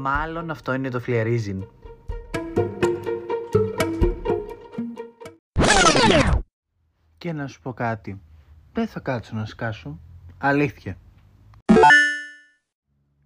Μάλλον αυτό είναι το φλιαρίζιν. Και να σου πω κάτι. Δεν θα κάτσω να σκάσω. Αλήθεια.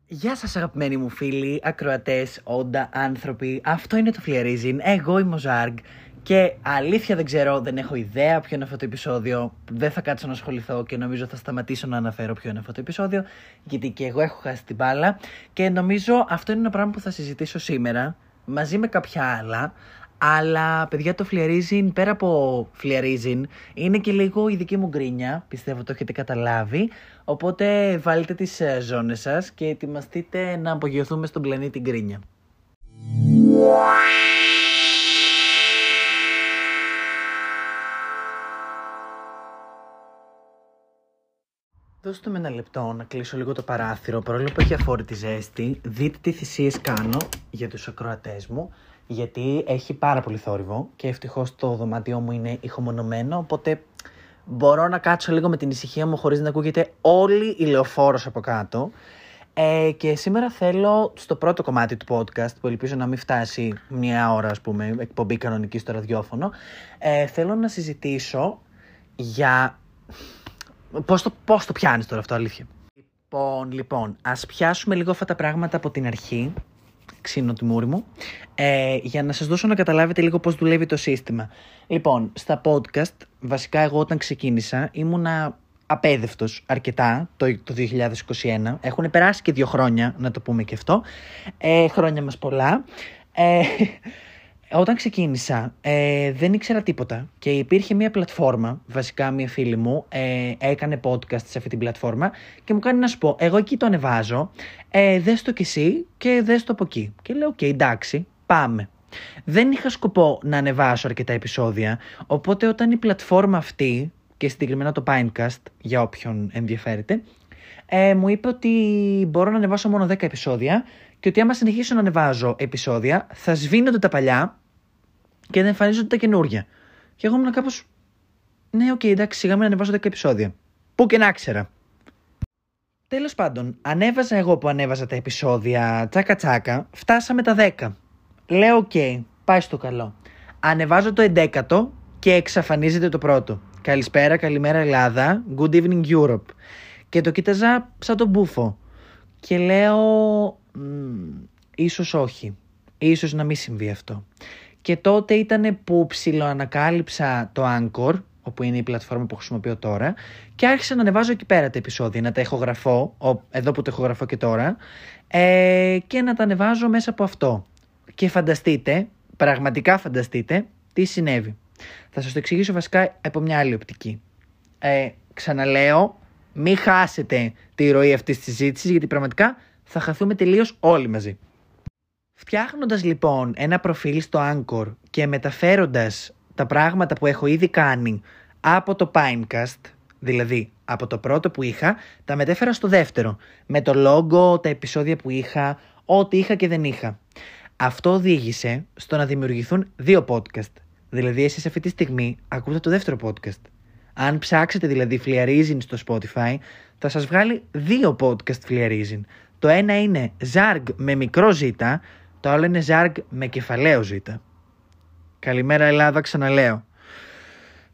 Γεια σας αγαπημένοι μου φίλοι, ακροατές, όντα, άνθρωποι. Αυτό είναι το Φλιαρίζιν. Εγώ είμαι ο Ζάργκ. Και αλήθεια δεν ξέρω, δεν έχω ιδέα ποιο είναι αυτό το επεισόδιο. Δεν θα κάτσω να ασχοληθώ και νομίζω θα σταματήσω να αναφέρω ποιο είναι αυτό το επεισόδιο. Γιατί και εγώ έχω χάσει την μπάλα. Και νομίζω αυτό είναι ένα πράγμα που θα συζητήσω σήμερα μαζί με κάποια άλλα. Αλλά παιδιά το φλιαρίζιν, πέρα από φλιαρίζιν, είναι και λίγο η δική μου γκρίνια. Πιστεύω το έχετε καταλάβει. Οπότε βάλτε τις ε, ζώνες σας και ετοιμαστείτε να απογειωθούμε στον πλανήτη γκρίνια. Δώστε με ένα λεπτό να κλείσω λίγο το παράθυρο, παρόλο που έχει αφόρητη ζέστη. Δείτε τι θυσίες κάνω για τους ακροατές μου, γιατί έχει πάρα πολύ θόρυβο και ευτυχώς το δωμάτιό μου είναι ηχομονωμένο, οπότε μπορώ να κάτσω λίγο με την ησυχία μου χωρίς να ακούγεται όλη η λεωφόρος από κάτω. Ε, και σήμερα θέλω στο πρώτο κομμάτι του podcast, που ελπίζω να μην φτάσει μια ώρα, ας πούμε, εκπομπή κανονικής στο ραδιόφωνο, ε, θέλω να συζητήσω για Πώς το, πώς το πιάνεις τώρα αυτό, αλήθεια; Λοιπόν, λοιπόν, ας πιάσουμε λίγο αυτά τα πράγματα από την αρχή. Ξύνω τη μούρη μου. Ε, για να σας δώσω να καταλάβετε λίγο πώς δουλεύει το σύστημα. Λοιπόν, στα podcast, βασικά εγώ όταν ξεκίνησα ήμουνα απέδευτος αρκετά το, το 2021. Έχουν περάσει και δύο χρόνια, να το πούμε και αυτό. Ε, χρόνια μας πολλά. Ε, όταν ξεκίνησα ε, δεν ήξερα τίποτα και υπήρχε μια πλατφόρμα, βασικά μια φίλη μου ε, έκανε podcast σε αυτή την πλατφόρμα και μου κάνει να σου πω, εγώ εκεί το ανεβάζω, ε, δες το κι εσύ και δες το από εκεί. Και λέω, OK, okay, εντάξει, πάμε. Δεν είχα σκοπό να ανεβάσω αρκετά επεισόδια, οπότε όταν η πλατφόρμα αυτή, και συγκεκριμένα το Pinecast, για όποιον ενδιαφέρεται, ε, μου είπε ότι μπορώ να ανεβάσω μόνο 10 επεισόδια και ότι άμα συνεχίσω να ανεβάζω επεισόδια θα σβήνονται τα παλιά και δεν εμφανίζονται τα καινούργια. Και εγώ ήμουν κάπως. Ναι, OK, okay, εντάξει, σιγά μην ανεβάζω 10 επεισόδια. Πού και να 'ξερα. Τέλος πάντων, ανέβαζα εγώ που ανέβαζα τα επεισόδια τσάκα τσάκα, φτάσαμε τα 10. Λέω, OK, okay, πάει στο καλό. Ανεβάζω το 11ο και εξαφανίζεται το πρώτο. Καλησπέρα, καλημέρα Ελλάδα, good evening Europe. Και το κοίταζα σαν τον μπούφο. Και λέω, ίσως όχι. Ίσως να μην συμβεί αυτό. Και τότε ήταν που ψιλοανακάλυψα το Anchor, όπου είναι η πλατφόρμα που χρησιμοποιώ τώρα, και άρχισα να ανεβάζω εκεί πέρα τα επεισόδια, να τα ηχογραφώ, εδώ που τα ηχογραφώ και τώρα, ε, και να τα ανεβάζω μέσα από αυτό. Και φανταστείτε, πραγματικά φανταστείτε, τι συνέβη. Θα σας το εξηγήσω βασικά από μια άλλη οπτική. Ε, ξαναλέω, μην χάσετε τη ροή αυτής της συζήτησης, γιατί πραγματικά θα χαθούμε τελείως όλοι μαζί. Φτιάχνοντας λοιπόν ένα προφίλ στο Anchor και μεταφέροντας τα πράγματα που έχω ήδη κάνει από το Pinecast, δηλαδή από το πρώτο που είχα, τα μετέφερα στο δεύτερο, με το logo, τα επεισόδια που είχα, ό,τι είχα και δεν είχα. Αυτό οδήγησε στο να δημιουργηθούν δύο podcast. Δηλαδή εσείς αυτή τη στιγμή ακούτε το δεύτερο podcast. Αν ψάξετε δηλαδή Fliarizin στο Spotify, θα σας βγάλει δύο podcast Fliarizin. Το ένα είναι Zarg με μικρό ζήτα, το άλλο είναι Ζάργκ με κεφαλαίο ζήτα. Καλημέρα Ελλάδα, ξαναλέω.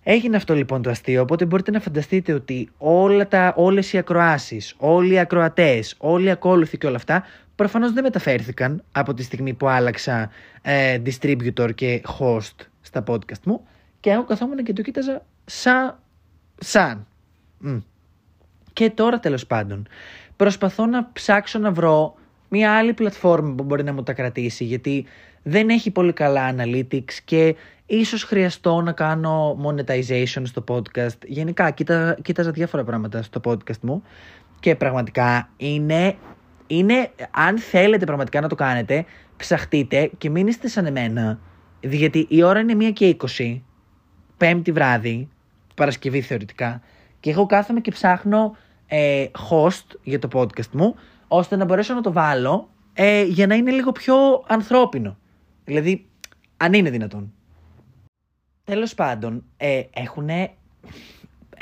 Έγινε αυτό λοιπόν το αστείο, οπότε μπορείτε να φανταστείτε ότι όλα τα, όλες οι ακροάσεις, όλοι οι ακροατές, όλοι οι ακόλουθοι και όλα αυτά, προφανώς δεν μεταφέρθηκαν από τη στιγμή που άλλαξα ε, distributor και host στα podcast μου και εγώ καθόμουν και το κοίταζα σαν. σαν. Και τώρα τέλος πάντων προσπαθώ να ψάξω να βρω μια άλλη πλατφόρμα που μπορεί να μου τα κρατήσει γιατί δεν έχει πολύ καλά analytics και ίσως χρειαστώ να κάνω monetization στο podcast. Γενικά κοίτα, κοίταζα διάφορα πράγματα στο podcast μου και πραγματικά είναι, είναι, αν θέλετε πραγματικά να το κάνετε, ψαχτείτε και μην είστε σαν εμένα. Γιατί η ώρα είναι 1 και 20, πέμπτη βράδυ, Παρασκευή θεωρητικά, και εγώ κάθομαι και ψάχνω ε, host για το podcast μου ώστε να μπορέσω να το βάλω ε, για να είναι λίγο πιο ανθρώπινο. Δηλαδή, αν είναι δυνατόν. Τέλος πάντων, ε, έχουν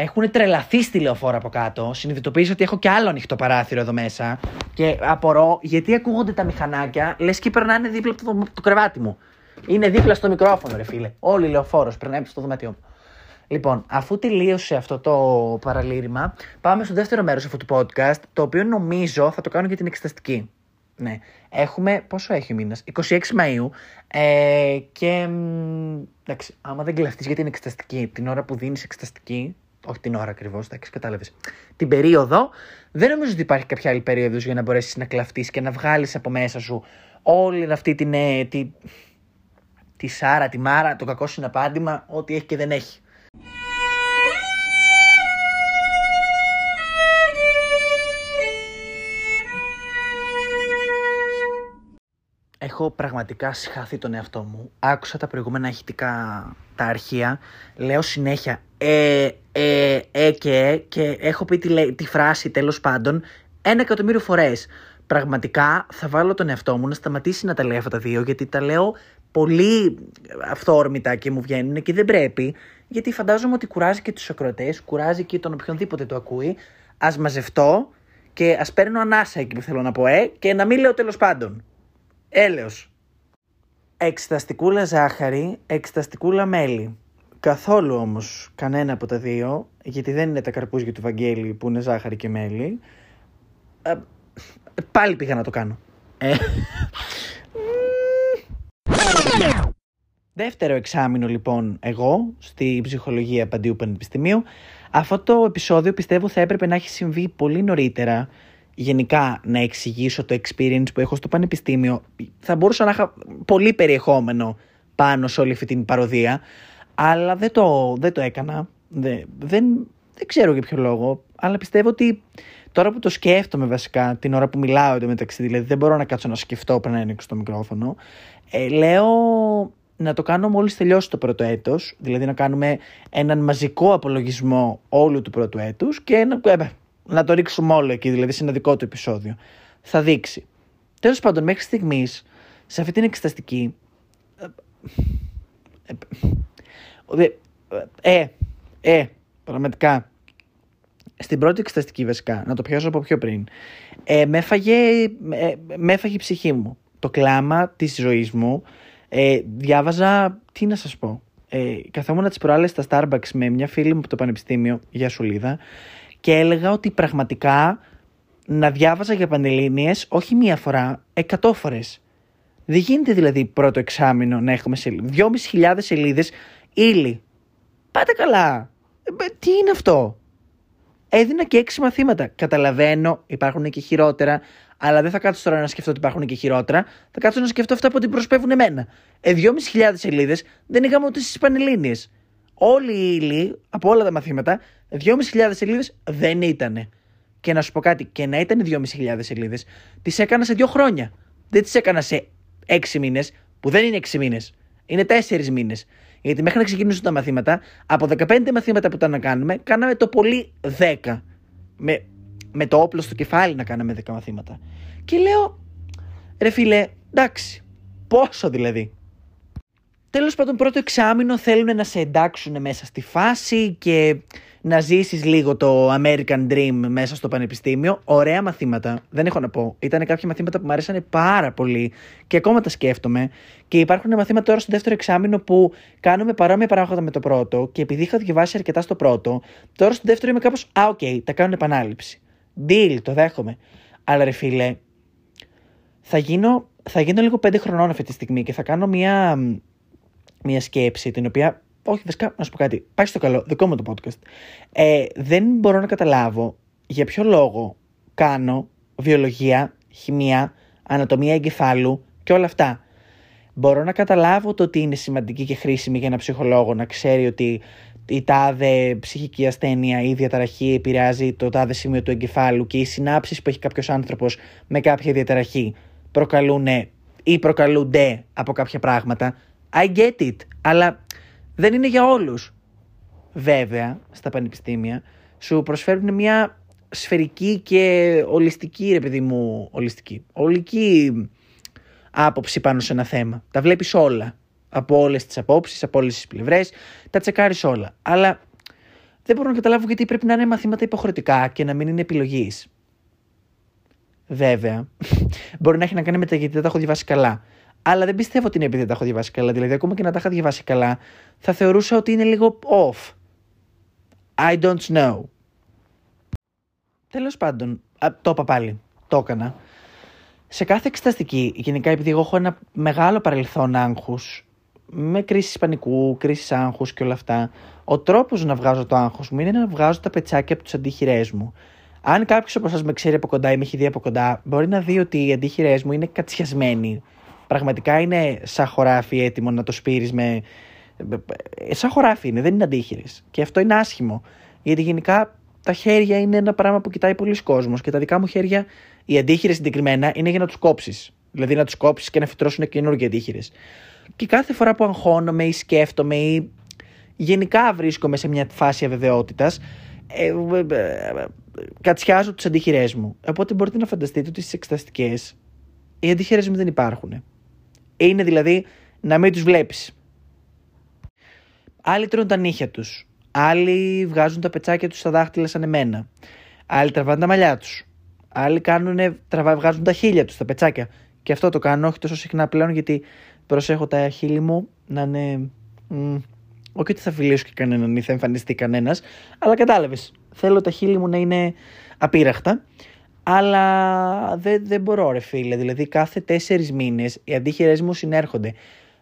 έχουν τρελαθεί στη λεωφόρα από κάτω. Συνειδητοποίησα ότι έχω και άλλο ανοιχτό παράθυρο εδώ μέσα. Και απορώ γιατί ακούγονται τα μηχανάκια, λες και περνάνε δίπλα από το, το κρεβάτι μου. Είναι δίπλα στο μικρόφωνο, ρε φίλε. Όλη η λεωφόρος περνάει στο δωμάτιό μου. Λοιπόν, αφού τελείωσε αυτό το παραλήρημα, πάμε στο δεύτερο μέρος αυτού του podcast, το οποίο νομίζω θα το κάνω για την εξεταστική. Ναι. Έχουμε. Πόσο έχει ο μήνας, 26 Μαου. Ε, και. Εντάξει, άμα δεν κλαφτεί για την εξεταστική, την ώρα που δίνεις εξεταστική. Όχι την ώρα ακριβώς, εντάξει, κατάλαβες. Την περίοδο, δεν νομίζω ότι υπάρχει κάποια άλλη περίοδος για να μπορέσεις να κλαφτείς και να βγάλεις από μέσα σου όλη αυτή την. Ε, τη, τη Σάρα, τη Μάρα, το κακό συναπάντημα, ό,τι έχει και δεν έχει. Έχω πραγματικά συχαθεί τον εαυτό μου. Άκουσα τα προηγούμενα ηχητικά τα αρχεία. Λέω συνέχεια ε, ε, ε και ε και έχω πει τη, τη φράση τέλος πάντων ένα εκατομμύριο φορές. Πραγματικά θα βάλω τον εαυτό μου να σταματήσει να τα λέει αυτά τα δύο γιατί τα λέω πολύ αυθόρμητα και μου βγαίνουν και δεν πρέπει γιατί φαντάζομαι ότι κουράζει και τους ακροατές, κουράζει και τον οποιονδήποτε το ακούει. Ας μαζευτώ και ας παίρνω ανάσα εκεί που θέλω να πω ε και να μην λέω τέλος πάντων. Έλεος. Εξεταστικούλα ζάχαρη, εξεταστικούλα μέλι. Καθόλου όμως κανένα από τα δύο, γιατί δεν είναι τα καρπούζια του Βαγγέλη που είναι ζάχαρη και μέλι. Ε, πάλι πήγα να το κάνω. Ε. Δεύτερο εξάμεινο λοιπόν εγώ στη ψυχολογία Παντίου Πανεπιστημίου. Αυτό το επεισόδιο πιστεύω θα έπρεπε να έχει συμβεί πολύ νωρίτερα γενικά να εξηγήσω το experience που έχω στο πανεπιστήμιο. Θα μπορούσα να είχα πολύ περιεχόμενο πάνω σε όλη αυτή την παροδία, αλλά δεν το, δεν το έκανα. Δεν, δεν, δεν ξέρω για ποιο λόγο, αλλά πιστεύω ότι τώρα που το σκέφτομαι βασικά, την ώρα που μιλάω εντωμεταξύ, δηλαδή δεν μπορώ να κάτσω να σκεφτώ πριν να ανοίξω το μικρόφωνο, ε, λέω να το κάνω μόλις τελειώσει το πρώτο έτος, δηλαδή να κάνουμε έναν μαζικό απολογισμό όλου του πρώτου έτους και να, ε, να το ρίξουμε όλο εκεί, δηλαδή σε ένα δικό του επεισόδιο. Θα δείξει. Τέλος πάντων, μέχρι στιγμής, σε αυτή την εξεταστική. Ε, ε, ε, πραγματικά. Στην πρώτη εξεταστική βασικά, να το πιάσω από πιο πριν, ε, με, έφαγε, ε, με έφαγε η ψυχή μου. Το κλάμα της ζωής μου. Ε, διάβαζα, τι να σας πω, ε, καθόμουν τις προάλλες στα Starbucks με μια φίλη μου από το πανεπιστήμιο, για Σουλίδα, και έλεγα ότι πραγματικά να διάβαζα για πανελλήνιες όχι μία φορά, εκατό φορές. Δεν γίνεται δηλαδή πρώτο εξάμεινο να έχουμε σελίδες. Δυόμιση χιλιάδες σελίδες ύλη. Πάτε καλά. Ε, τι είναι αυτό; Έδινα και έξι μαθήματα. Καταλαβαίνω, υπάρχουν και χειρότερα, αλλά δεν θα κάτσω τώρα να σκεφτώ ότι υπάρχουν και χειρότερα. Θα κάτσω να σκεφτώ αυτά που την προσπεύουν εμένα. Ε, χιλιάδες σελίδες δεν είχαμε ούτε στις Πανελλήνιες όλη η ύλη από όλα τα μαθήματα, 2.500 σελίδες δεν ήταν. Και να σου πω κάτι, και να ήταν 2.500 σελίδες, τις έκανα σε δύο χρόνια. Δεν τις έκανα σε 6 μήνες, που δεν είναι 6 μήνες. Είναι 4 μήνες. Γιατί μέχρι να ξεκινήσουν τα μαθήματα, από 15 μαθήματα που ήταν να κάνουμε, κάναμε το πολύ 10. Με, με το όπλο στο κεφάλι να κάναμε 10 μαθήματα. Και λέω, ρε φίλε, εντάξει, πόσο δηλαδή. Τέλος πάντων πρώτο εξάμεινο θέλουν να σε εντάξουν μέσα στη φάση και να ζήσεις λίγο το American Dream μέσα στο πανεπιστήμιο. Ωραία μαθήματα, δεν έχω να πω. Ήταν κάποια μαθήματα που μου αρέσανε πάρα πολύ και ακόμα τα σκέφτομαι. Και υπάρχουν μαθήματα τώρα στο δεύτερο εξάμεινο που κάνουμε παρόμοια πράγματα με το πρώτο και επειδή είχα διαβάσει αρκετά στο πρώτο, τώρα στο δεύτερο είμαι κάπως, α, οκ, τα κάνουν επανάληψη. Deal, το δέχομαι. Αλλά ρε φίλε, θα γίνω, θα γίνω λίγο πέντε χρονών αυτή τη στιγμή και θα κάνω μια μια σκέψη την οποία. Όχι, βασικά, να σου πω κάτι. Πάει στο καλό, δικό μου το podcast. Ε, δεν μπορώ να καταλάβω για ποιο λόγο κάνω βιολογία, χημεία, ανατομία εγκεφάλου και όλα αυτά. Μπορώ να καταλάβω το ότι είναι σημαντική και χρήσιμη για ένα ψυχολόγο να ξέρει ότι η τάδε ψυχική ασθένεια ή διαταραχή επηρεάζει το τάδε σημείο του εγκεφάλου και οι συνάψεις που έχει κάποιος άνθρωπος με κάποια διαταραχή προκαλούν ή προκαλούνται από κάποια πράγματα. I get it, αλλά δεν είναι για όλους. Βέβαια, στα πανεπιστήμια σου προσφέρουν μια σφαιρική και ολιστική, ρε παιδί μου, ολιστική, ολική άποψη πάνω σε ένα θέμα. Τα βλέπεις όλα, από όλες τις απόψεις, από όλες τις πλευρές, τα τσεκάρεις όλα. Αλλά δεν μπορώ να καταλάβω γιατί πρέπει να είναι μαθήματα υποχρεωτικά και να μην είναι επιλογής. Βέβαια, μπορεί να έχει να κάνει με τα γιατί δεν τα έχω διαβάσει καλά. Αλλά δεν πιστεύω ότι είναι επειδή δεν τα έχω διαβάσει καλά. Δηλαδή, ακόμα και να τα είχα διαβάσει καλά, θα θεωρούσα ότι είναι λίγο off. I don't know. Τέλος πάντων, α, το είπα πάλι. Το έκανα. Σε κάθε εξεταστική, γενικά επειδή εγώ έχω ένα μεγάλο παρελθόν άγχους, με κρίση πανικού, κρίση άγχους και όλα αυτά, ο τρόπος να βγάζω το άγχος μου είναι να βγάζω τα πετσάκια από τους αντίχειρέ μου. Αν κάποιος από εσάς με ξέρει από κοντά ή με έχει δει από κοντά, μπορεί να δει ότι οι αντίχειρέ μου είναι κατσιασμένοι. Πραγματικά είναι σαν χωράφι έτοιμο να το σπείρεις με. Σαν χωράφι είναι, δεν είναι αντίχειρε. Και αυτό είναι άσχημο. Γιατί γενικά τα χέρια είναι ένα πράγμα που κοιτάει πολλοί κόσμος και τα δικά μου χέρια, οι αντίχειρες συγκεκριμένα, είναι για να τους κόψεις. Δηλαδή να τους κόψεις και να φυτρώσουν καινούργιοι αντίχειρες. Και κάθε φορά που αγχώνομαι ή σκέφτομαι ή γενικά βρίσκομαι σε μια φάση αβεβαιότητας, ε, ε, ε, κατσιάζω τις αντίχειρές μου. Οπότε μπορείτε να φανταστείτε ότι στις εξεταστικές οι αντίχειρές μου δεν υπάρχουν. Είναι δηλαδή να μην τους βλέπεις. Άλλοι τρώνε τα νύχια τους. Άλλοι βγάζουν τα πετσάκια τους στα δάχτυλα σαν εμένα. Άλλοι τραβάνε τα μαλλιά τους. Άλλοι κάνουν, τραβά, βγάζουν τα χείλια τους, τα πετσάκια. Και αυτό το κάνω όχι τόσο συχνά πλέον γιατί προσέχω τα χείλη μου να είναι. Μ, όχι ότι θα φιλήσω και κανέναν ή θα εμφανιστεί κανένας, αλλά κατάλαβες. Θέλω τα χείλη μου να είναι απείραχτα. Αλλά δεν, δεν μπορώ, ρε φίλε. Δηλαδή, κάθε τέσσερις μήνες οι αντίχειρές μου συνέρχονται.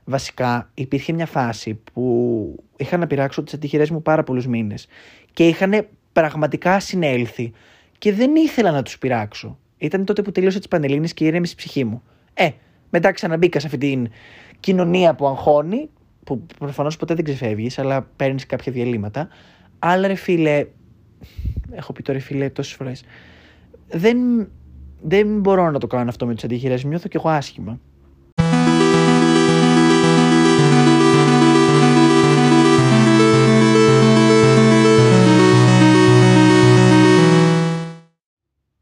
Βασικά, υπήρχε μια φάση που είχα να πειράξω τις αντίχειρές μου πάρα πολλούς μήνες και είχαν πραγματικά συνέλθει και δεν ήθελα να τους πειράξω. Ήταν τότε που τελείωσε τι Πανελλήνες και ήρεμησε η ψυχή μου. Ε, μετά ξαναμπήκα σε αυτή την κοινωνία που αγχώνει, που προφανώς ποτέ δεν ξεφεύγεις, αλλά παίρνεις κάποια διαλύματα. Αλλά ρε φίλε, έχω πει το ρε φίλε τόσες φορές. Δεν, δεν μπορώ να το κάνω αυτό με τις αντίχειρε. Νιώθω κι εγώ άσχημα.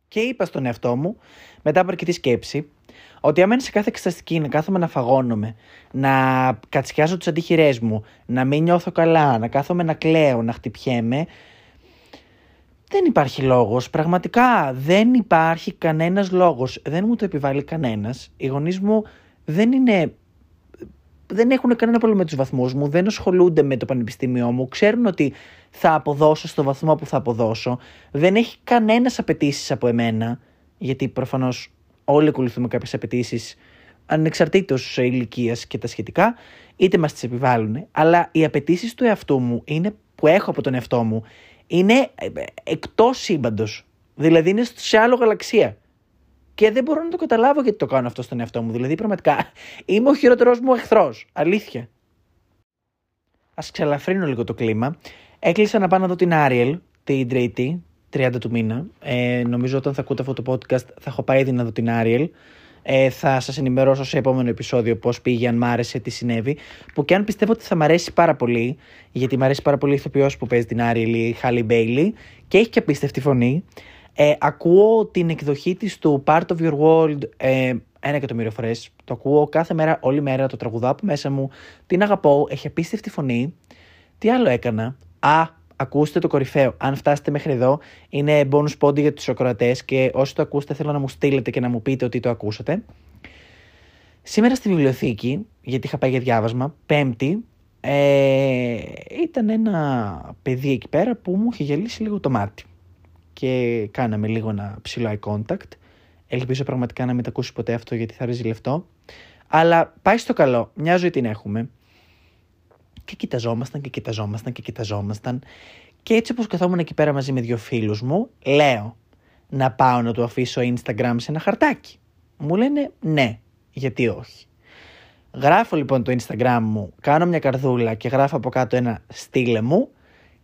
Και είπα στον εαυτό μου, μετά από αρκετή σκέψη, ότι άμα είναι σε κάθε εξεταστική να κάθομαι να φαγώνομαι, να κατσιάζω τις αντίχειρέ μου, να μην νιώθω καλά, να κάθομαι να κλαίω, να χτυπιέμαι, δεν υπάρχει λόγος. Πραγματικά δεν υπάρχει κανένας λόγος. Δεν μου το επιβάλλει κανένας. Οι γονείς μου δεν είναι. Δεν έχουν κανένα πρόβλημα με τους βαθμούς μου, δεν ασχολούνται με το πανεπιστήμιό μου, ξέρουν ότι θα αποδώσω στο βαθμό που θα αποδώσω. Δεν έχει κανένας απαιτήσεις από εμένα, γιατί προφανώς όλοι ακολουθούμε κάποιες απαιτήσεις ανεξαρτήτως ηλικίας και τα σχετικά, είτε μας τις επιβάλλουν. Αλλά οι απαιτήσεις του εαυτού μου είναι, που έχω από τον εαυτό μου είναι ε, εκτός σύμπαντος. Δηλαδή είναι σε άλλο γαλαξία. Και δεν μπορώ να το καταλάβω γιατί το κάνω αυτό στον εαυτό μου. Δηλαδή, πραγματικά είμαι ο χειρότερός μου εχθρός. Αλήθεια. Α ξελαφρύνω λίγο το κλίμα. Έκλεισα να πάω να δω την Άριελ την Τρίτη, 30 του μήνα. Ε, νομίζω όταν θα ακούτε αυτό το podcast θα έχω πάει ήδη να δω την Άριελ. Ε, θα σας ενημερώσω σε επόμενο επεισόδιο πώς πήγε, αν μ' άρεσε, τι συνέβη. Που και αν πιστεύω ότι θα μ' αρέσει πάρα πολύ, γιατί μ' αρέσει πάρα πολύ η ηθοποιός που παίζει την Άριελ, η Χάλι Μπέιλι, και έχει και απίστευτη φωνή. Ε, ακούω την εκδοχή της του Part of Your World ε, ένα εκατομμύριο φορές. Το ακούω κάθε μέρα, όλη μέρα, το τραγουδάω από μέσα μου. Την αγαπώ, έχει απίστευτη φωνή. Τι άλλο έκανα; Α, ακούστε το κορυφαίο. Αν φτάσετε μέχρι εδώ, είναι bonus pony για τους ακροατές και όσοι το ακούσετε θέλω να μου στείλετε και να μου πείτε ότι το ακούσατε. Σήμερα στη βιβλιοθήκη, γιατί είχα πάει για διάβασμα, πέμπτη, ε, ήταν ένα παιδί εκεί πέρα που μου είχε γελίσει λίγο το μάτι. Και κάναμε λίγο ένα ψηλό eye contact. Ελπίζω πραγματικά να μην τα ακούσεις ποτέ αυτό γιατί θα ρίζει λεφτό. Αλλά πάει στο καλό. Μια ζωή την έχουμε. Και κοιταζόμασταν και κοιταζόμασταν και κοιταζόμασταν. Και έτσι όπως καθόμουν εκεί πέρα μαζί με δύο φίλους μου, λέω να πάω να του αφήσω Instagram σε ένα χαρτάκι. Μου λένε ναι, γιατί όχι. Γράφω λοιπόν το Instagram μου, κάνω μια καρδούλα και γράφω από κάτω ένα στείλε μου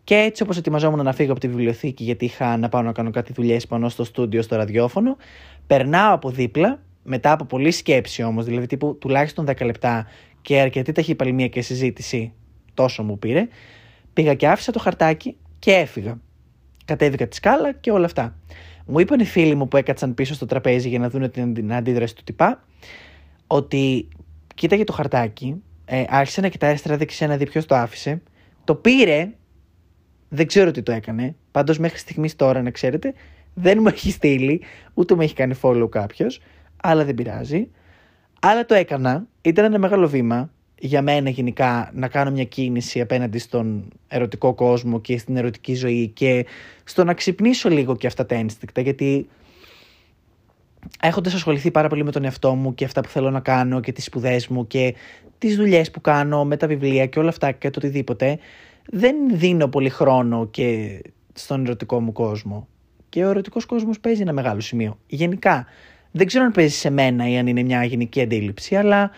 και έτσι όπως ετοιμαζόμουν να φύγω από τη βιβλιοθήκη γιατί είχα να πάω να κάνω κάτι δουλειές πάνω στο στούντιο στο ραδιόφωνο, περνάω από δίπλα, μετά από πολλή σκέψη όμως, δηλαδή τύπου τουλάχιστον 10 λεπτά και αρκετή ταχυπαλμία και συζήτηση τόσο μου πήρε, πήγα και άφησα το χαρτάκι και έφυγα. Κατέβηκα τη σκάλα και όλα αυτά. Μου είπαν οι φίλοι μου που έκατσαν πίσω στο τραπέζι για να δουν την αντίδραση του τυπά, ότι κοίταγε το χαρτάκι, ε, άρχισε να κοιτάει αριστερά δεξιά να δει ποιος το άφησε, το πήρε Δεν ξέρω τι το έκανε. Πάντως μέχρι στιγμής τώρα, να ξέρετε, δεν μου έχει στείλει, ούτε μου έχει κάνει follow κάποιος. Αλλά δεν πειράζει. Αλλά το έκανα. Ήταν ένα μεγάλο βήμα για μένα γενικά να κάνω μια κίνηση απέναντι στον ερωτικό κόσμο και στην ερωτική ζωή και στο να ξυπνήσω λίγο και αυτά τα ένστικτα γιατί έχοντας ασχοληθεί πάρα πολύ με τον εαυτό μου και αυτά που θέλω να κάνω και τις σπουδές μου και τις δουλειές που κάνω με τα βιβλία και όλα αυτά και το οτιδήποτε δεν δίνω πολύ χρόνο και στον ερωτικό μου κόσμο. Και ο ερωτικός κόσμος παίζει ένα μεγάλο σημείο. Γενικά δεν ξέρω αν παίζει σε μένα ή αν είναι μια γενική αντίληψη αλλά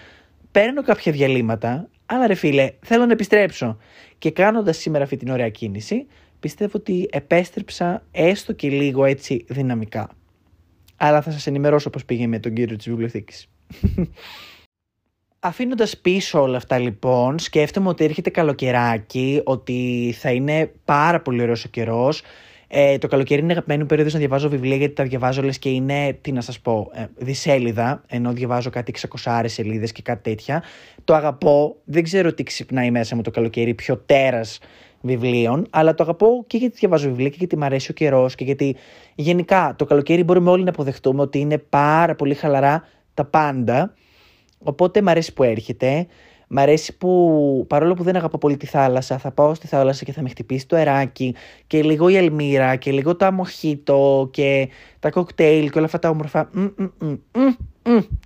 παίρνω κάποια διαλύματα, αλλά ρε φίλε, θέλω να επιστρέψω. Και κάνοντας σήμερα αυτή την ωραία κίνηση, πιστεύω ότι επέστρεψα έστω και λίγο έτσι δυναμικά. Αλλά θα σας ενημερώσω πώς πήγε με τον κύριο της βιβλιοθήκης. Αφήνοντας πίσω όλα αυτά λοιπόν, σκέφτομαι ότι έρχεται καλοκαιράκι, ότι θα είναι πάρα πολύ ωραίος ο καιρός. Ε, το καλοκαίρι είναι αγαπημένη περίοδος να διαβάζω βιβλία γιατί τα διαβάζω λες και είναι, τι να σας πω, ε, δισέλιδα, ενώ διαβάζω κάτι 600 σελίδες και κάτι τέτοια. Το αγαπώ. Δεν ξέρω τι ξυπνάει μέσα μου το καλοκαίρι, πιο τέρας βιβλίων, αλλά το αγαπώ και γιατί διαβάζω βιβλία και γιατί μου αρέσει ο καιρός και γιατί γενικά το καλοκαίρι μπορούμε όλοι να αποδεχτούμε ότι είναι πάρα πολύ χαλαρά τα πάντα. Οπότε μου αρέσει που έρχεται. Μ' αρέσει που παρόλο που δεν αγαπώ πολύ τη θάλασσα, θα πάω στη θάλασσα και θα με χτυπήσει το αεράκι και λίγο η αλμύρα και λίγο το αμοχήτο και τα κοκτέιλ και όλα αυτά τα όμορφα.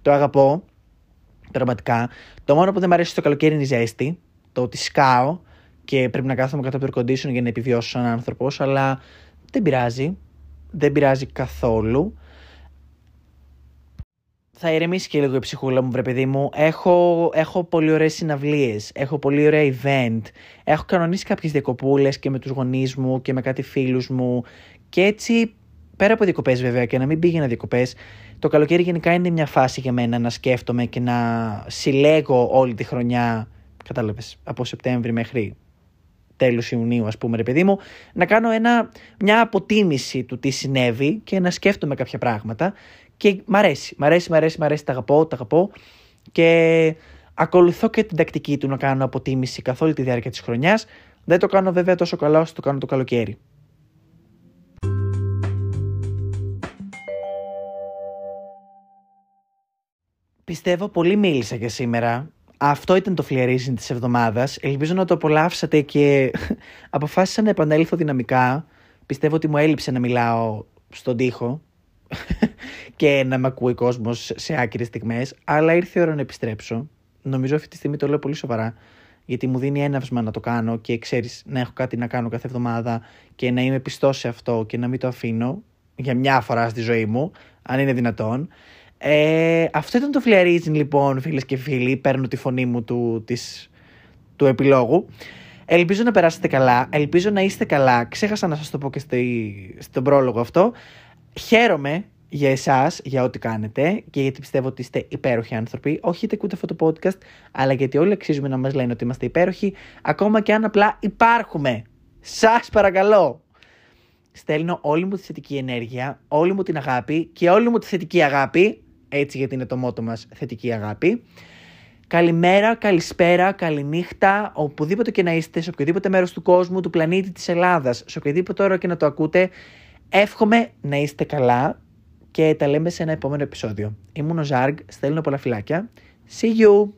το αγαπώ. Πραγματικά. Το μόνο που δεν μου αρέσει στο καλοκαίρι είναι η ζέστη. Το ότι σκάω και πρέπει να κάθομαι κάτω από το air condition για να επιβιώσω σαν άνθρωπος, αλλά δεν πειράζει. Δεν πειράζει καθόλου θα ηρεμήσει και λίγο η ψυχούλα μου, βρε παιδί μου. Έχω, έχω πολύ ωραίες συναυλίες. Έχω πολύ ωραία event. Έχω κανονίσει κάποιες διακοπούλες και με τους γονείς μου και με κάτι φίλους μου. Και έτσι, πέρα από διακοπές βέβαια και να μην πήγαινα διακοπές, το καλοκαίρι γενικά είναι μια φάση για μένα να σκέφτομαι και να συλλέγω όλη τη χρονιά. Κατάλαβες, από Σεπτέμβρη μέχρι τέλος Ιουνίου, ας πούμε, ρε παιδί μου, να κάνω ένα, μια αποτίμηση του τι συνέβη και να σκέφτομαι κάποια πράγματα. Και μ' αρέσει, μ' αρέσει, μ' αρέσει, μ' αρέσει, τα αγαπώ, τα αγαπώ. Και ακολουθώ και την τακτική του να κάνω αποτίμηση καθ' όλη τη διάρκεια της χρονιάς. Δεν το κάνω βέβαια τόσο καλά όσο το κάνω το καλοκαίρι. Πιστεύω πολύ μίλησα για σήμερα. Αυτό ήταν το φλιαρίζιν της εβδομάδας. Ελπίζω να το απολαύσατε και αποφάσισα να επανέλθω δυναμικά. Πιστεύω ότι μου έλειψε να μιλάω στον τοίχο και να με ακούει κόσμος σε άκυρες στιγμές. Αλλά ήρθε η ώρα να επιστρέψω. Νομίζω αυτή τη στιγμή το λέω πολύ σοβαρά. Γιατί μου δίνει έναυσμα να το κάνω και ξέρεις να έχω κάτι να κάνω κάθε εβδομάδα και να είμαι πιστός σε αυτό και να μην το αφήνω για μια φορά στη ζωή μου, αν είναι δυνατόν. Ε, αυτό ήταν το φλιαρίζιν λοιπόν φίλες και φίλοι, παίρνω τη φωνή μου του, της, του επιλόγου. Ελπίζω να περάσετε καλά, ελπίζω να είστε καλά. Ξέχασα να σας το πω και στον πρόλογο αυτό. Χαίρομαι για εσάς, για ό,τι κάνετε και γιατί πιστεύω ότι είστε υπέροχοι άνθρωποι. Όχι γιατί ακούτε αυτό το podcast, αλλά γιατί όλοι αξίζουμε να μας λένε ότι είμαστε υπέροχοι, ακόμα και αν απλά υπάρχουμε. Σας παρακαλώ. Στέλνω όλη μου τη θετική ενέργεια, όλη μου την αγάπη και όλη μου τη θετική αγάπη. Έτσι γιατί είναι το μότο μας θετική αγάπη. Καλημέρα, καλησπέρα, καληνύχτα, οπουδήποτε και να είστε, σε οποιοδήποτε μέρος του κόσμου, του πλανήτη της Ελλάδας, σε οποιοδήποτε ώρα και να το ακούτε. Εύχομαι να είστε καλά και τα λέμε σε ένα επόμενο επεισόδιο. Ήμουν ο Ζάργ, στέλνω πολλά φυλάκια. See you!